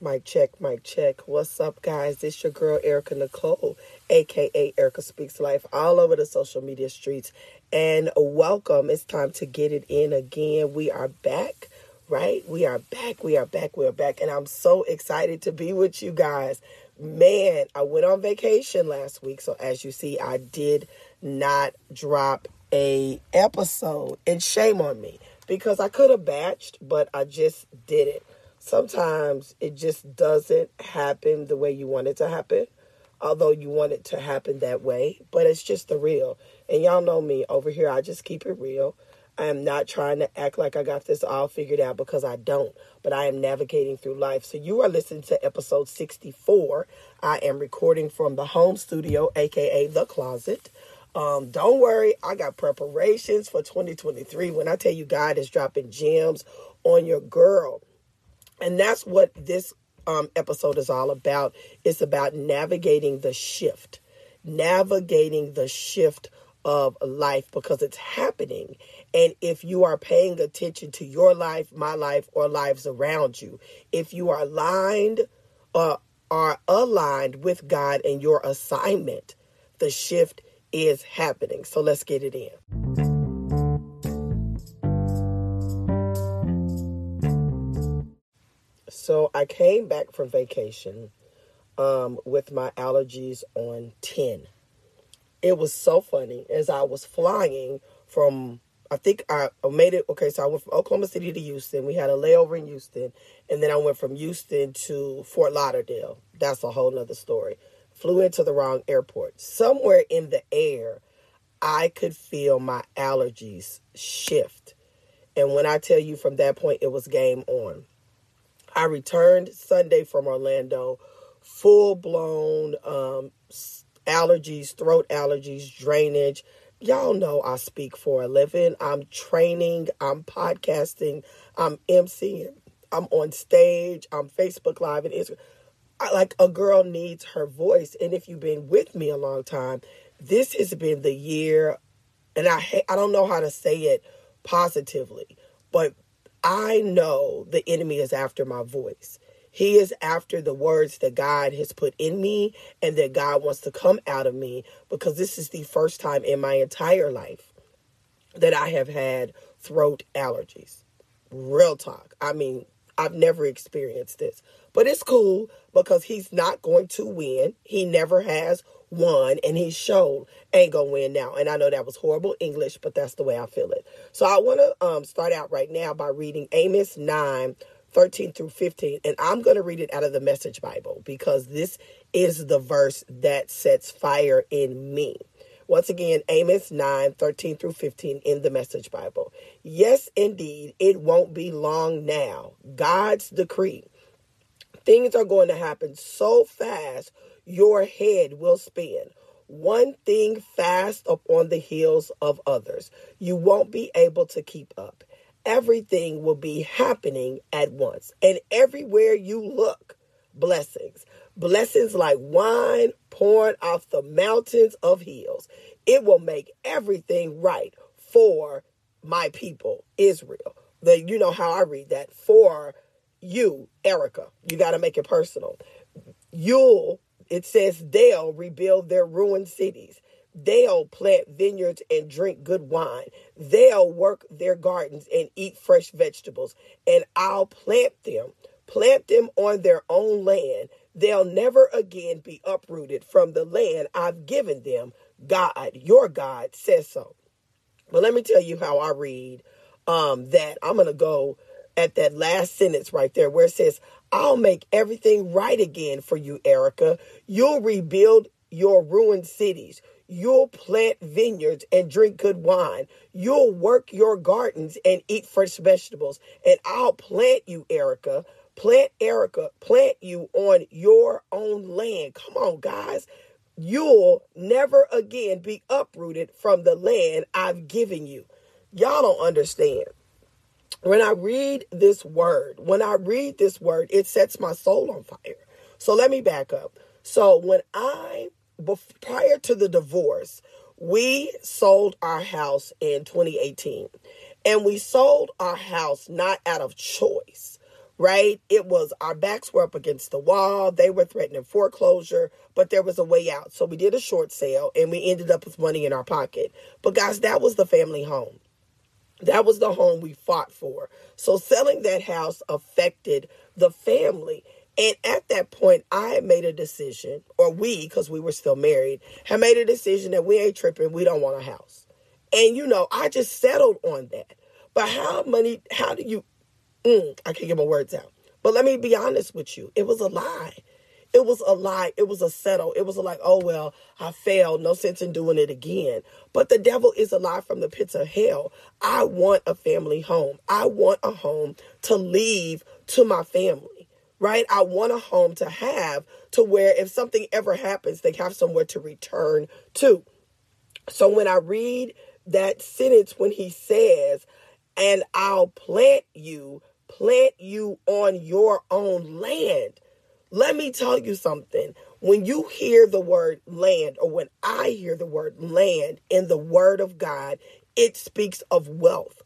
Mic check, mic check. What's up, guys? It's your girl, Erika Nicole, aka Erika Speaks Life, all over the social media streets. And welcome. It's time to get it in again. We are back, right? We are back. We are back. We are back. And I'm so excited to be with you guys. Man, I went on vacation last week. So as you see, I did not drop a episode. And shame on me because I could have batched, but I just didn't sometimes it just doesn't happen the way you want it to happen although you want it to happen that way but it's just the real. And y'all know me over here i just keep it real. I am not trying to act like i got this all figured out because i don't but i am navigating through life. So you are listening to episode 64 i am recording from the home studio aka the closet. Um, don't worry, I got preparations for 2023. When I tell you God is dropping gems on your girl, and that's what this um, episode is all about. It's about navigating the shift, navigating the shift of life because it's happening. And if you are paying attention to your life, my life, or lives around you, if you are aligned uh, are aligned with God and your assignment, the shift is happening. So let's get it in. So I came back from vacation um, with my allergies on 10. It was so funny as I was flying from, I think I made it, okay, so I went from Oklahoma City to Houston. We had a layover in Houston. And then I went from Houston to Fort Lauderdale. That's a whole nother story. Flew into the wrong airport. Somewhere in the air, I could feel my allergies shift. And when I tell you from that point, it was game on. I returned Sunday from Orlando, full blown um, allergies, throat allergies, drainage. Y'all know I speak for a living. I'm training, I'm podcasting, I'm emceeing, I'm on stage, I'm Facebook Live and Instagram. I, like a girl needs her voice. And if you've been with me a long time, this has been the year, and I I don't know how to say it positively, but I know the enemy is after my voice. He is after the words that God has put in me and that God wants to come out of me because this is the first time in my entire life that I have had throat allergies. Real talk. I mean, I've never experienced this. But it's cool because he's not going to win. He never has won and he showed ain't gonna win now. And I know that was horrible English, but that's the way I feel it. So I want to um, start out right now by reading Amos 9 13 through 15. And I'm to read it out of the Message Bible because this is the verse that sets fire in me. Once again, Amos 9 13 through 15 in the Message Bible. Yes, indeed, it won't be long now. God's decree. Things are going to happen so fast your head will spin. One thing fast upon the heels of others. You won't be able to keep up. Everything will be happening at once. And everywhere you look, blessings. Blessings like wine pouring off the mountains of hills. It will make everything right for my people, Israel. The, you know how I read that. For you, Erika. You got to make it personal. You'll it says they'll rebuild their ruined cities. They'll plant vineyards and drink good wine. They'll work their gardens and eat fresh vegetables. And I'll plant them, plant them on their own land. They'll never again be uprooted from the land I've given them. God, your God, says so. But let me tell you how I read um, that. I'm going to go at that last sentence right there where it says, I'll make everything right again for you, Erika. You'll rebuild your ruined cities. You'll plant vineyards and drink good wine. You'll work your gardens and eat fresh vegetables. And I'll plant you, Erika. Plant Erika, plant you on your own land. Come on, guys. You'll never again be uprooted from the land I've given you. Y'all don't understand when I read this word, when I read this word, it sets my soul on fire. So let me back up. So when I, prior to the divorce, we sold our house in 2018. And we sold our house not out of choice, right? It was our backs were up against the wall. They were threatening foreclosure, but there was a way out. So we did a short sale and we ended up with money in our pocket. But guys, that was the family home. That was the home we fought for. So selling that house affected the family. And at that point, I made a decision, or we, because we were still married, had made a decision that we ain't tripping. We don't want a house. And, you know, I just settled on that. But how many, how do you, mm, I can't get my words out. But let me be honest with you. It was a lie. It was a lie. It was a settle. It was like, oh, well, I failed. No sense in doing it again. But the devil is a lie from the pits of hell. I want a family home. I want a home to leave to my family, right? I want a home to have to where if something ever happens, they have somewhere to return to. So when I read that sentence, when he says, and I'll plant you, plant you on your own land let me tell you something. When you hear the word land, or when I hear the word land in the word of God, it speaks of wealth.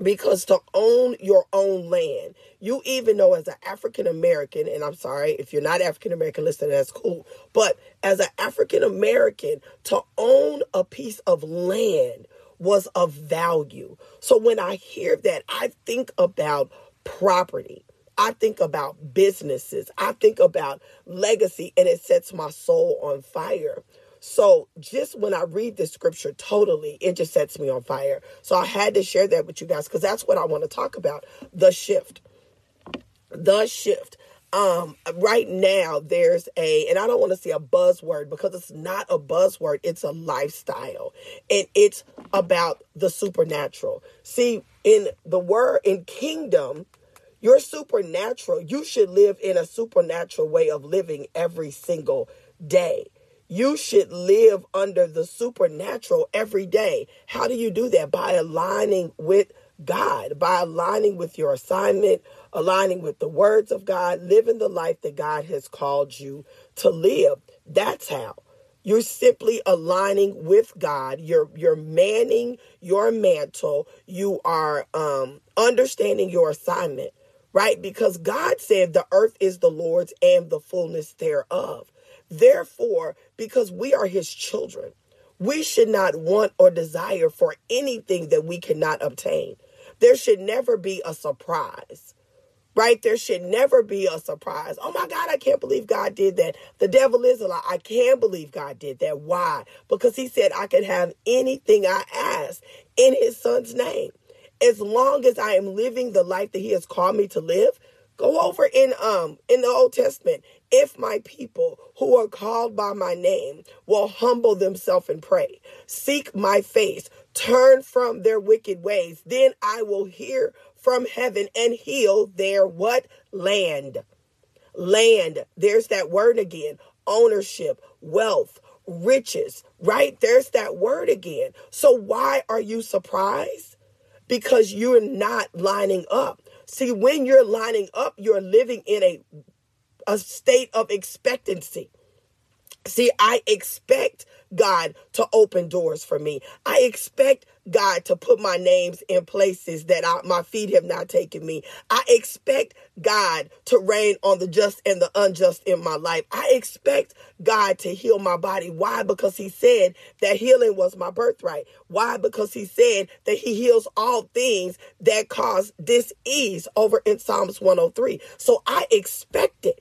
Because to own your own land, you even know as an African American, and I'm sorry if you're not African American, listen, that's cool. But as an African American, to own a piece of land was of value. So when I hear that, I think about property. I think about businesses. I think about legacy, and it sets my soul on fire. So, just when I read this scripture, totally, it just sets me on fire. So, I had to share that with you guys because that's what I want to talk about the shift. The shift. Um, right now, there's a, and I don't want to say a buzzword because it's not a buzzword, it's a lifestyle, and it's about the supernatural. See, in the word, in kingdom, you're supernatural. You should live in a supernatural way of living every single day. You should live under the supernatural every day. How do you do that? By aligning with God, by aligning with your assignment, aligning with the words of God, living the life that God has called you to live. That's how. You're simply aligning with God. You're you're manning your mantle. You are um, understanding your assignment right? Because God said the earth is the Lord's and the fullness thereof. Therefore, because we are his children, we should not want or desire for anything that we cannot obtain. There should never be a surprise, right? There should never be a surprise. Oh my God, I can't believe God did that. The devil is a lie. I can't believe God did that. Why? Because he said I could have anything I ask in his son's name as long as I am living the life that he has called me to live, go over in um in the Old Testament. If my people who are called by my name will humble themselves and pray, seek my face, turn from their wicked ways, then I will hear from heaven and heal their what? Land. Land. There's that word again. Ownership, wealth, riches, right? There's that word again. So why are you surprised? because you're not lining up. See, when you're lining up, you're living in a, a state of expectancy. See, I expect God to open doors for me. I expect God to put my names in places that I, my feet have not taken me. I expect God to rain on the just and the unjust in my life. I expect God to heal my body. Why? Because He said that healing was my birthright. Why? Because He said that He heals all things that cause disease over in Psalms 103. So I expect it.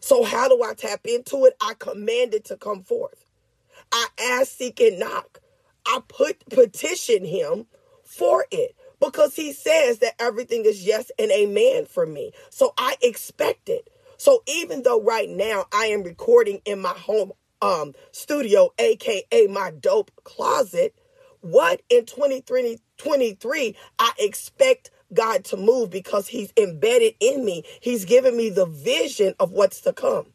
So, how do I tap into it? I command it to come forth. I ask, seek, and knock. I put petition him for it because he says that everything is yes and amen for me. So I expect it. So even though right now I am recording in my home um studio, aka my dope closet, what in 2023 I expect God to move because he's embedded in me. He's given me the vision of what's to come.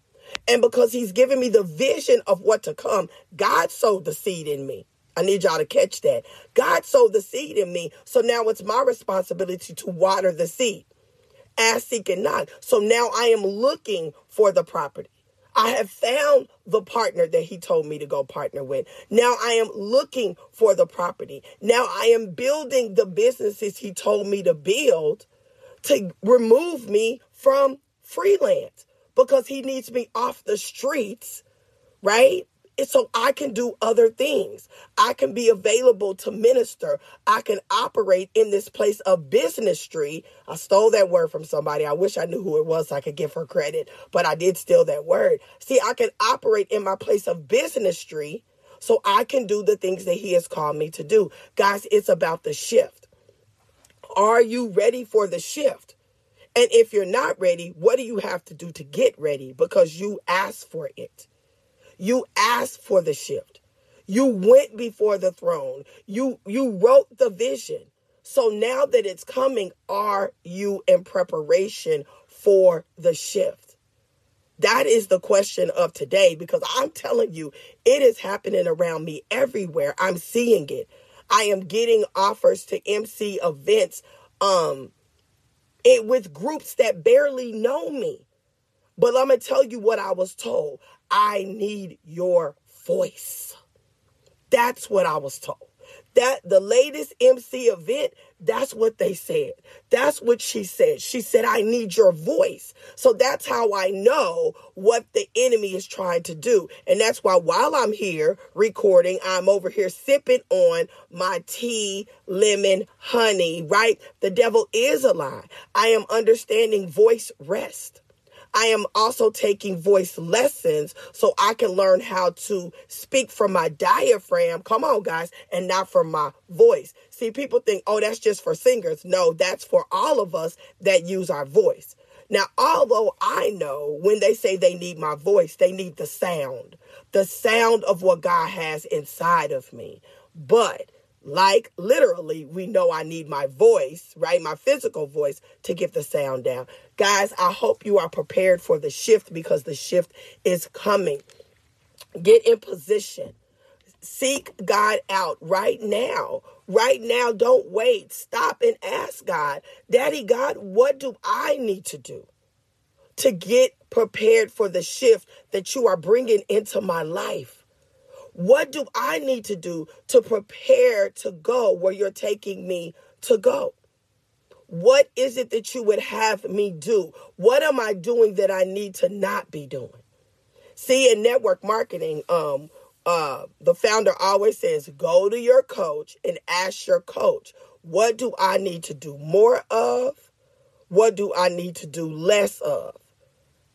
And because he's given me the vision of what to come, God sowed the seed in me. I need y'all to catch that. God sowed the seed in me. So now it's my responsibility to water the seed. Ask, seek, and knock. So now I am looking for the property. I have found the partner that he told me to go partner with. Now I am looking for the property. Now I am building the businesses he told me to build to remove me from freelance because he needs me off the streets, right? So I can do other things. I can be available to minister. I can operate in this place of businessry. I stole that word from somebody. I wish I knew who it was so I could give her credit, but I did steal that word. See, I can operate in my place of businessry so I can do the things that he has called me to do. Guys, it's about the shift. Are you ready for the shift? And if you're not ready, what do you have to do to get ready? Because you asked for it. You asked for the shift. You went before the throne. You you wrote the vision. So now that it's coming, are you in preparation for the shift? That is the question of today because I'm telling you, it is happening around me everywhere. I'm seeing it. I am getting offers to MC events um it with groups that barely know me. But going to tell you what I was told. I need your voice. That's what I was told. That the latest MC event, that's what they said. That's what she said. She said, I need your voice. So that's how I know what the enemy is trying to do. And that's why while I'm here recording, I'm over here sipping on my tea, lemon, honey, right? The devil is a lie. I am understanding voice rest. I am also taking voice lessons so I can learn how to speak from my diaphragm. Come on, guys, and not from my voice. See, people think, oh, that's just for singers. No, that's for all of us that use our voice. Now, although I know when they say they need my voice, they need the sound, the sound of what God has inside of me. But like literally, we know I need my voice, right? My physical voice to get the sound down. Guys, I hope you are prepared for the shift because the shift is coming. Get in position. Seek God out right now. Right now, don't wait. Stop and ask God, Daddy God, what do I need to do to get prepared for the shift that you are bringing into my life? What do I need to do to prepare to go where you're taking me to go? What is it that you would have me do? What am I doing that I need to not be doing? See, in network marketing, um, uh, the founder always says, go to your coach and ask your coach, what do I need to do more of? What do I need to do less of?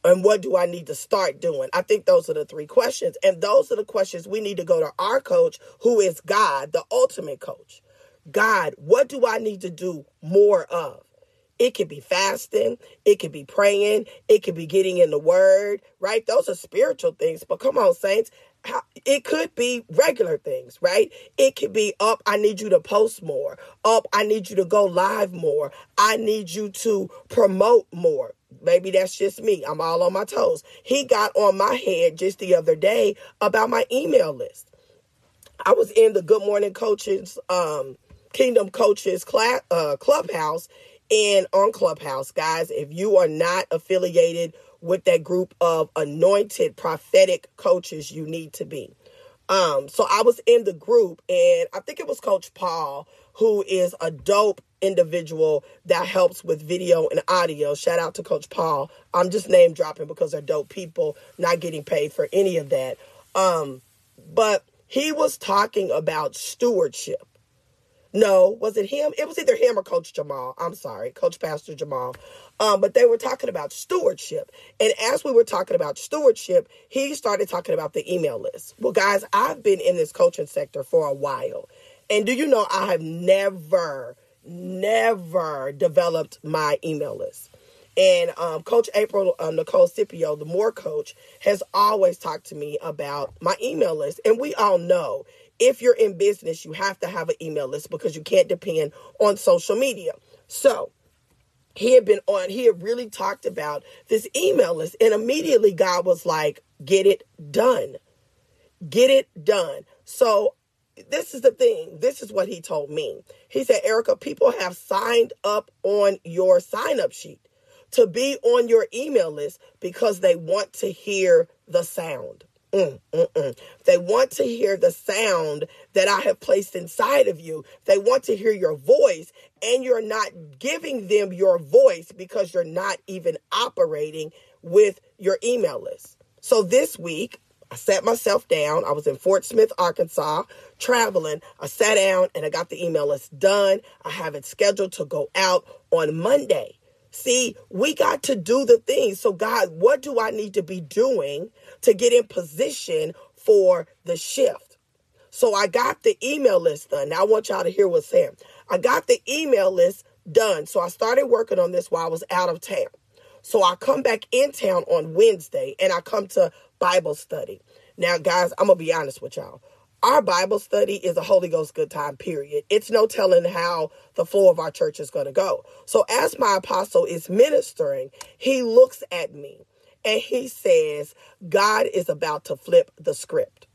And what do I need to start doing? I think those are the three questions. And those are the questions we need to go to our coach, who is God, the ultimate coach. God, what do I need to do more of? It could be fasting, it could be praying, it could be getting in the word, right? Those are spiritual things. But come on, saints, it could be regular things, right? It could be up, I need you to post more. Up, I need you to go live more. I need you to promote more. Maybe that's just me. I'm all on my toes. He got on my head just the other day about my email list. I was in the Good Morning Coaches, um, Kingdom Coaches class, uh, Clubhouse, and on Clubhouse, guys, if you are not affiliated with that group of anointed prophetic coaches, you need to be. Um, so I was in the group, and I think it was Coach Paul, who is a dope individual that helps with video and audio. Shout out to Coach Paul. I'm just name dropping because they're dope people, not getting paid for any of that. Um, but he was talking about stewardship. No, was it him? It was either him or Coach Jamal. I'm sorry, Coach Pastor Jamal. Um, but they were talking about stewardship. And as we were talking about stewardship, he started talking about the email list. Well, guys, I've been in this coaching sector for a while. And do you know I have never never developed my email list. And um, Coach April uh, Nicole Scipio, the More coach, has always talked to me about my email list. And we all know if you're in business, you have to have an email list because you can't depend on social media. So he had been on, he had really talked about this email list. And immediately God was like, get it done. Get it done. So this is the thing. This is what he told me. He said, Erika, people have signed up on your sign up sheet to be on your email list because they want to hear the sound. Mm, mm, mm. They want to hear the sound that I have placed inside of you. They want to hear your voice, and you're not giving them your voice because you're not even operating with your email list. So this week, I sat myself down. I was in Fort Smith, Arkansas, traveling. I sat down and I got the email list done. I have it scheduled to go out on Monday. See, we got to do the things. So, God, what do I need to be doing to get in position for the shift? So, I got the email list done. Now, I want y'all to hear what's saying. I got the email list done. So, I started working on this while I was out of town. So, I come back in town on Wednesday and I come to Bible study. Now, guys, I'm going to be honest with y'all. Our Bible study is a Holy Ghost good time, period. It's no telling how the flow of our church is going to go. So, as my apostle is ministering, he looks at me and he says, God is about to flip the script.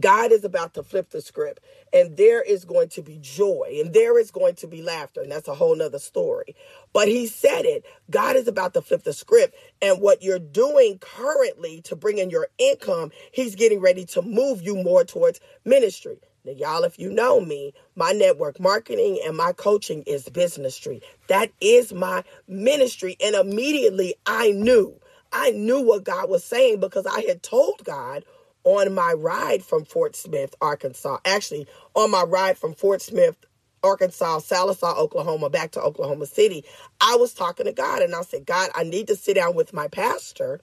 God is about to flip the script and there is going to be joy and there is going to be laughter. And that's a whole nother story. But he said it. God is about to flip the script. And what you're doing currently to bring in your income, he's getting ready to move you more towards ministry. Now, y'all, if you know me, my network marketing and my coaching is businessry. That is my ministry. And immediately I knew, I knew what God was saying because I had told God on my ride from Fort Smith, Arkansas, actually on my ride from Fort Smith, Arkansas, Sallisaw, Oklahoma, back to Oklahoma City, I was talking to God and I said, God, I need to sit down with my pastor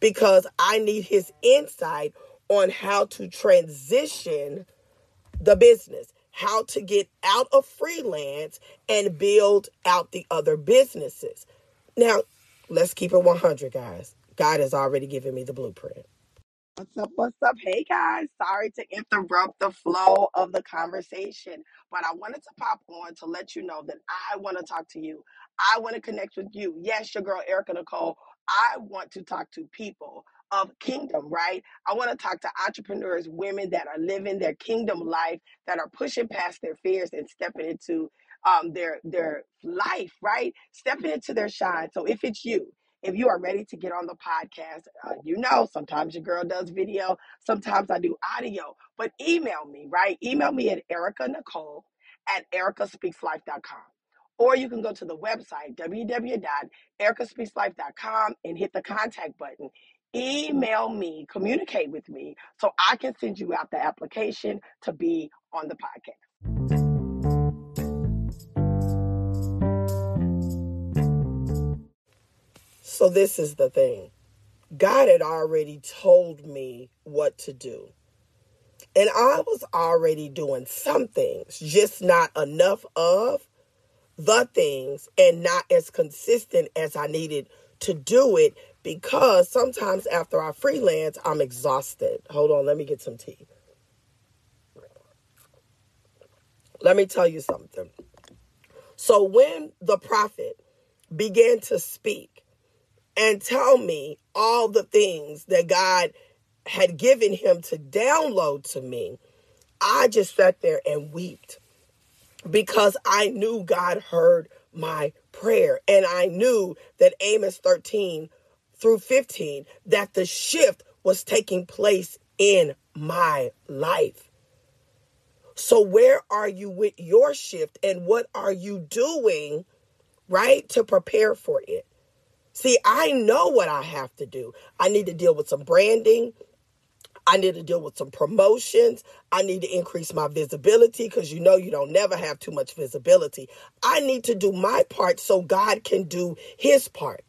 because I need his insight on how to transition the business, how to get out of freelance and build out the other businesses. Now, let's keep it 100, guys. God has already given me the blueprint. What's up? What's up? Hey guys, sorry to interrupt the flow of the conversation, but I wanted to pop on to let you know that I want to talk to you. I want to connect with you. Yes, your girl Erika Nicole. I want to talk to people of kingdom, right? I want to talk to entrepreneurs, women that are living their kingdom life, that are pushing past their fears and stepping into um, their their life, right? Stepping into their shine. So if it's you, if you are ready to get on the podcast, uh, you know, sometimes your girl does video, sometimes I do audio, but email me, right? Email me at Erika Nicole at ericaspeakslife.com. Or you can go to the website, www.ericaspeakslife.com, and hit the contact button. Email me, communicate with me so I can send you out the application to be on the podcast. So, this is the thing God had already told me what to do. And I was already doing some things, just not enough of the things and not as consistent as I needed to do it because sometimes after I freelance, I'm exhausted. Hold on, let me get some tea. Let me tell you something. So when the prophet began to speak, and tell me all the things that God had given him to download to me, I just sat there and wept because I knew God heard my prayer. And I knew that Amos 13 through 15, that the shift was taking place in my life. So, where are you with your shift and what are you doing, right, to prepare for it? See, I know what I have to do. I need to deal with some branding. I need to deal with some promotions. I need to increase my visibility because you know you don't never have too much visibility. I need to do my part so God can do his part.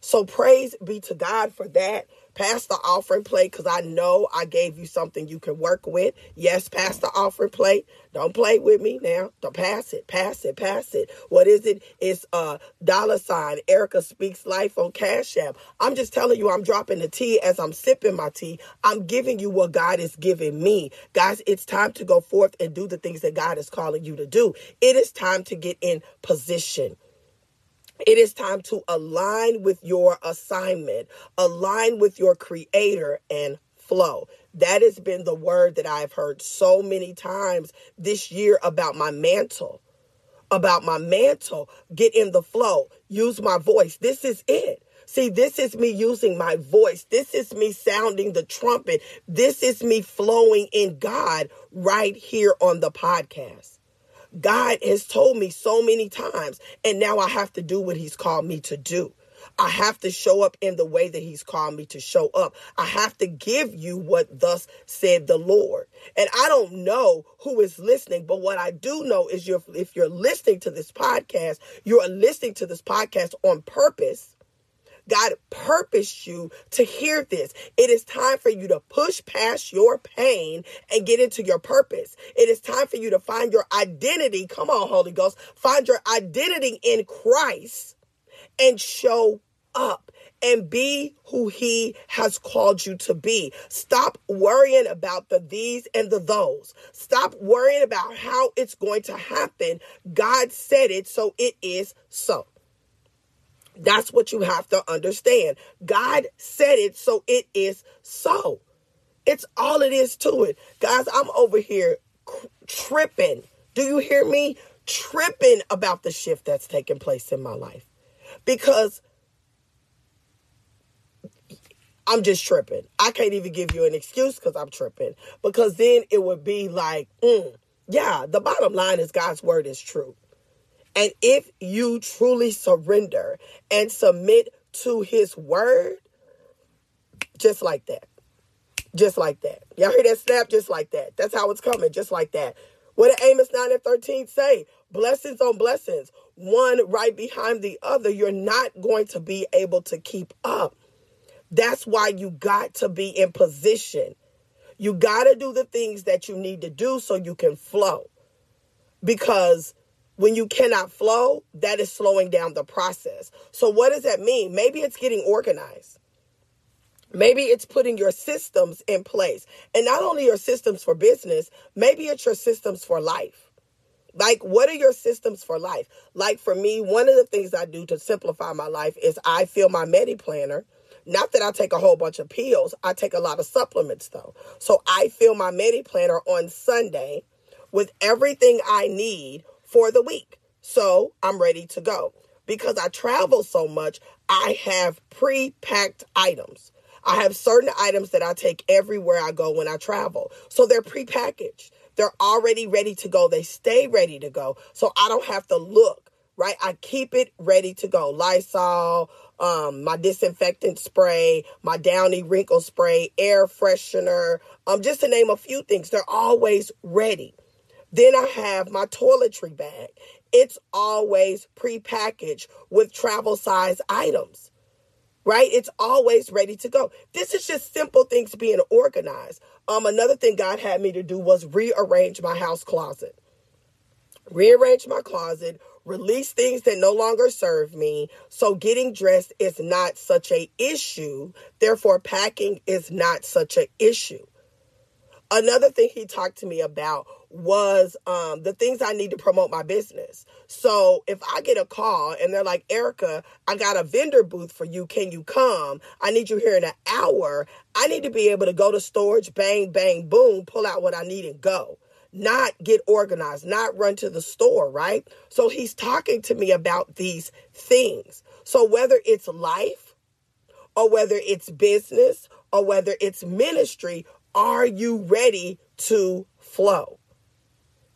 So praise be to God for that. Pass the offering plate because I know I gave you something you can work with. Yes, pass the offering plate. Don't play with me now. Don't pass it, pass it, pass it. What is it? It's a dollar sign. Erika speaks life on Cash App. I'm just telling you, I'm dropping the tea as I'm sipping my tea. I'm giving you what God is giving me. Guys, it's time to go forth and do the things that God is calling you to do. It is time to get in position. It is time to align with your assignment, align with your creator, and flow. That has been the word that I've heard so many times this year about my mantle. About my mantle. Get in the flow. Use my voice. This is it. See, this is me using my voice. This is me sounding the trumpet. This is me flowing in God right here on the podcast. God has told me so many times, and now I have to do what He's called me to do. I have to show up in the way that He's called me to show up. I have to give you what thus said the Lord. And I don't know who is listening, but what I do know is you're, if you're listening to this podcast, you're listening to this podcast on purpose. God purposed you to hear this. It is time for you to push past your pain and get into your purpose. It is time for you to find your identity. Come on, Holy Ghost. Find your identity in Christ and show up and be who he has called you to be. Stop worrying about the these and the those. Stop worrying about how it's going to happen. God said it, so it is so. That's what you have to understand. God said it, so it is so. It's all it is to it. Guys, I'm over here tripping. Do you hear me? Tripping about the shift that's taking place in my life because I'm just tripping. I can't even give you an excuse because I'm tripping. Because then it would be like, mm, yeah, the bottom line is God's word is true. And if you truly surrender and submit to his word, just like that. Just like that. Y'all hear that snap? Just like that. That's how it's coming. Just like that. What did Amos 9 and 13 say? Blessings on blessings one right behind the other, you're not going to be able to keep up. That's why you got to be in position. You got to do the things that you need to do so you can flow. Because when you cannot flow, that is slowing down the process. So, what does that mean? Maybe it's getting organized. Maybe it's putting your systems in place. And not only your systems for business, maybe it's your systems for life. Like, what are your systems for life? Like, for me, one of the things I do to simplify my life is I fill my Medi planner. Not that I take a whole bunch of pills, I take a lot of supplements though. So I fill my Medi planner on Sunday with everything I need for the week. So I'm ready to go. Because I travel so much, I have pre packed items. I have certain items that I take everywhere I go when I travel. So they're pre-packaged. They're already ready to go. They stay ready to go. So I don't have to look, right? I keep it ready to go. Lysol, um, my disinfectant spray, my Downy wrinkle spray, air freshener, um, just to name a few things. They're always ready. Then I have my toiletry bag. It's always prepackaged with travel size items right? It's always ready to go. This is just simple things being organized. Um, another thing God had me to do was rearrange my house closet. Rearrange my closet, release things that no longer serve me. So getting dressed is not such a issue. Therefore, packing is not such an issue. Another thing he talked to me about was um, the things I need to promote my business. So if I get a call and they're like, Erika, I got a vendor booth for you. Can you come? I need you here in an hour. I need to be able to go to storage, bang, bang, boom, pull out what I need and go. Not get organized, not run to the store, right? So he's talking to me about these things. So whether it's life or whether it's business or whether it's ministry, are you ready to flow?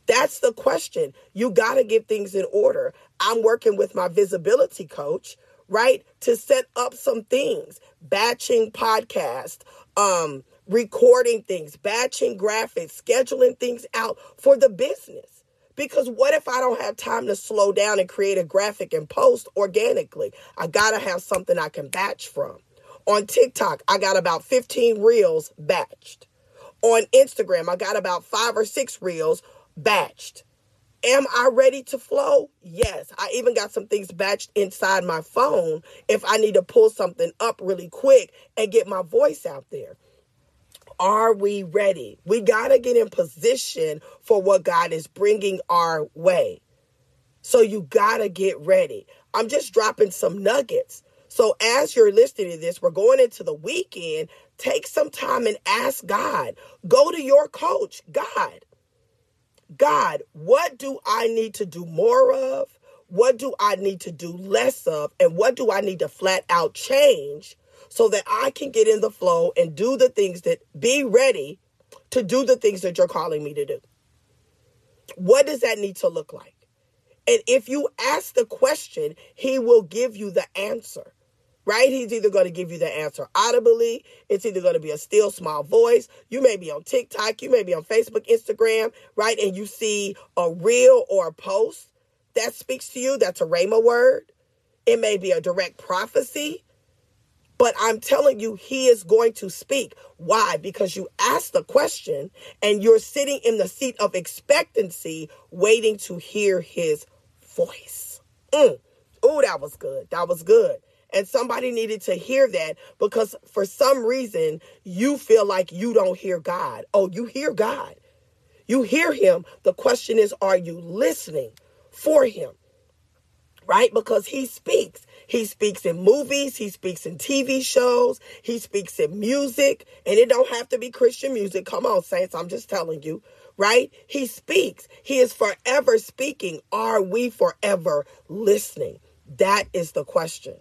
That's the question. You got to get things in order. I'm working with my visibility coach, right, to set up some things, batching podcast, um, recording things, batching graphics, scheduling things out for the business. Because what if I don't have time to slow down and create a graphic and post organically? I got to have something I can batch from. On TikTok, I got about 15 reels batched. On Instagram, I got about five or six reels batched. Am I ready to flow? Yes. I even got some things batched inside my phone if I need to pull something up really quick and get my voice out there. Are we ready? We got to get in position for what God is bringing our way. So you got to get ready. I'm just dropping some nuggets. So as you're listening to this, we're going into the weekend. Take some time and ask God. Go to your coach, God. God, what do I need to do more of? What do I need to do less of? And what do I need to flat out change so that I can get in the flow and do the things that be ready to do the things that you're calling me to do? What does that need to look like? And if you ask the question, he will give you the answer right? He's either going to give you the answer audibly, it's either going to be a still small voice. You may be on TikTok, you may be on Facebook, Instagram, right? And you see a reel or a post that speaks to you, that's a Rhema word. It may be a direct prophecy. But I'm telling you, he is going to speak. Why? Because you asked the question and you're sitting in the seat of expectancy, waiting to hear his voice. Mm. Oh, that was good. That was good. And somebody needed to hear that because for some reason you feel like you don't hear God. Oh, you hear God. You hear him. The question is, are you listening for him? Right? Because he speaks. He speaks in movies, he speaks in TV shows, he speaks in music, and it don't have to be Christian music. Come on, saints, I'm just telling you, right? He speaks. He is forever speaking. Are we forever listening? That is the question.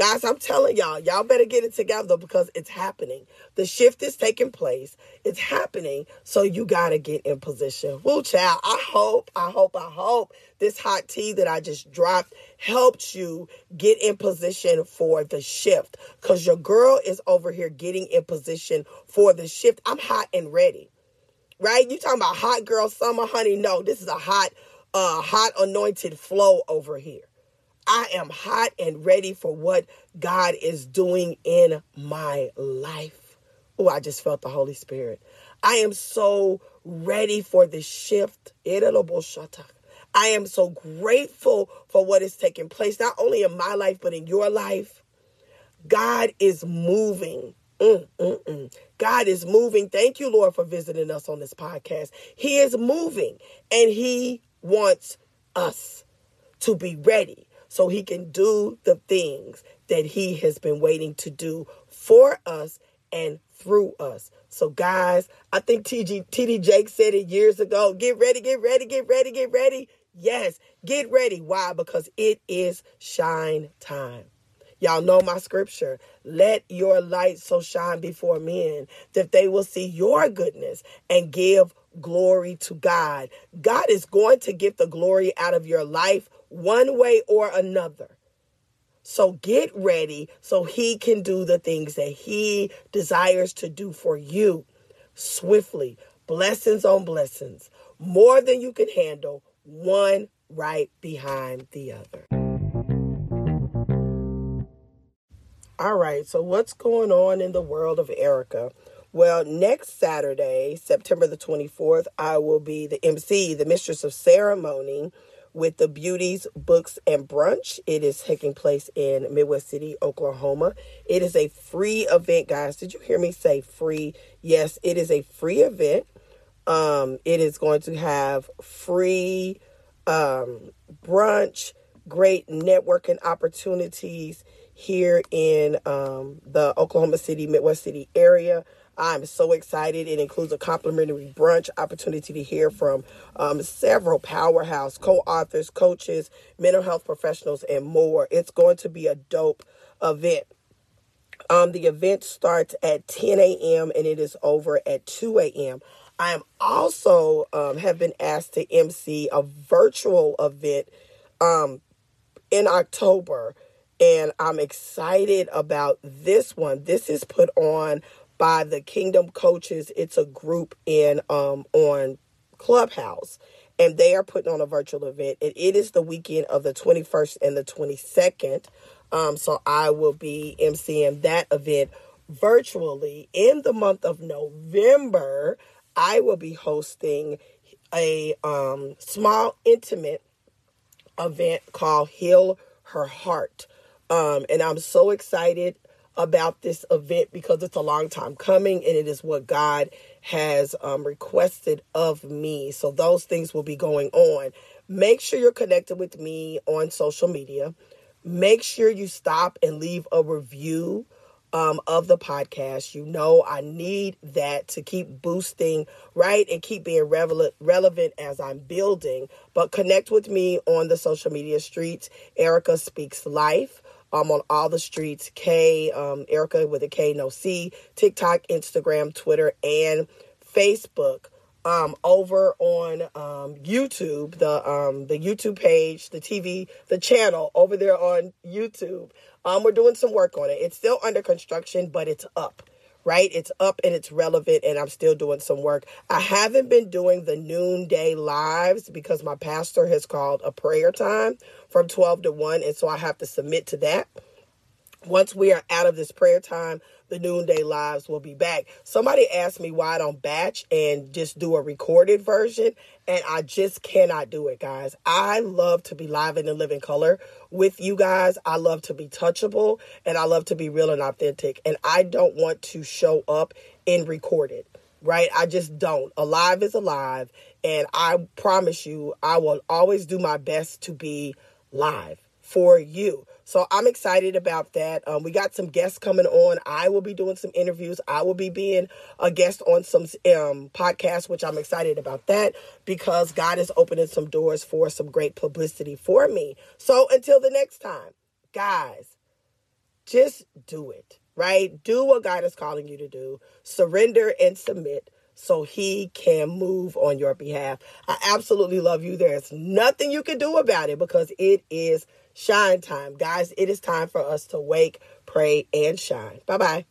Guys, I'm telling y'all, y'all better get it together because it's happening. The shift is taking place. It's happening. So you got to get in position. Woo, child. I hope, I hope, I hope this hot tea that I just dropped helped you get in position for the shift because your girl is over here getting in position for the shift. I'm hot and ready, right? You talking about hot girl summer, honey? No, this is a hot, uh, hot anointed flow over here. I am hot and ready for what God is doing in my life. Oh, I just felt the Holy Spirit. I am so ready for the shift. I am so grateful for what is taking place, not only in my life, but in your life. God is moving. Mm, mm, mm. God is moving. Thank you, Lord, for visiting us on this podcast. He is moving and He wants us to be ready so he can do the things that he has been waiting to do for us and through us. So, guys, I think TG, TD Jake said it years ago get ready, get ready, get ready, get ready. Yes, get ready. Why? Because it is shine time. Y'all know my scripture. Let your light so shine before men that they will see your goodness and give glory to God. God is going to get the glory out of your life one way or another. So get ready so he can do the things that he desires to do for you swiftly. Blessings on blessings, more than you can handle, one right behind the other. All right, so what's going on in the world of Erika? Well, next Saturday, September the 24th, I will be the MC, the mistress of ceremony with the Beauties Books and Brunch. It is taking place in Midwest City, Oklahoma. It is a free event, guys. Did you hear me say free? Yes, it is a free event. Um, it is going to have free um, brunch, great networking opportunities here in um, the Oklahoma City, Midwest City area. I'm so excited. It includes a complimentary brunch opportunity to hear from um, several powerhouse co authors, coaches, mental health professionals, and more. It's going to be a dope event. Um, the event starts at 10 a.m. and it is over at 2 a.m. I am also um, have been asked to MC a virtual event um, in October, and I'm excited about this one. This is put on by the Kingdom Coaches. It's a group in um on Clubhouse and they are putting on a virtual event and it is the weekend of the 21st and the 22nd. Um so I will be emceeing that event virtually in the month of November. I will be hosting a um small intimate event called Heal Her Heart. Um, and I'm so excited about this event because it's a long time coming and it is what God has um, requested of me. So those things will be going on. Make sure you're connected with me on social media. Make sure you stop and leave a review um, of the podcast. You know, I need that to keep boosting, right? And keep being relevant, relevant as I'm building. But connect with me on the social media streets. Erika Speaks Life. Um, on all the streets, K, um, Erika with a K, no C, TikTok, Instagram, Twitter, and Facebook um, over on um, YouTube, the um, the YouTube page, the TV, the channel over there on YouTube. Um, we're doing some work on it. It's still under construction, but it's up, right? It's up and it's relevant, and I'm still doing some work. I haven't been doing the noonday lives because my pastor has called a prayer time from 12 to 1, and so I have to submit to that. Once we are out of this prayer time, the noonday lives will be back. Somebody asked me why I don't batch and just do a recorded version, and I just cannot do it, guys. I love to be live and in living color with you guys. I love to be touchable, and I love to be real and authentic, and I don't want to show up in recorded. Right? I just don't. Alive is alive, and I promise you, I will always do my best to be live for you. So I'm excited about that. Um, we got some guests coming on. I will be doing some interviews. I will be being a guest on some um, podcasts, which I'm excited about that because God is opening some doors for some great publicity for me. So until the next time, guys, just do it, right? Do what God is calling you to do. Surrender and submit so he can move on your behalf. I absolutely love you. There's nothing you can do about it because it is shine time. Guys, it is time for us to wake, pray, and shine. Bye bye.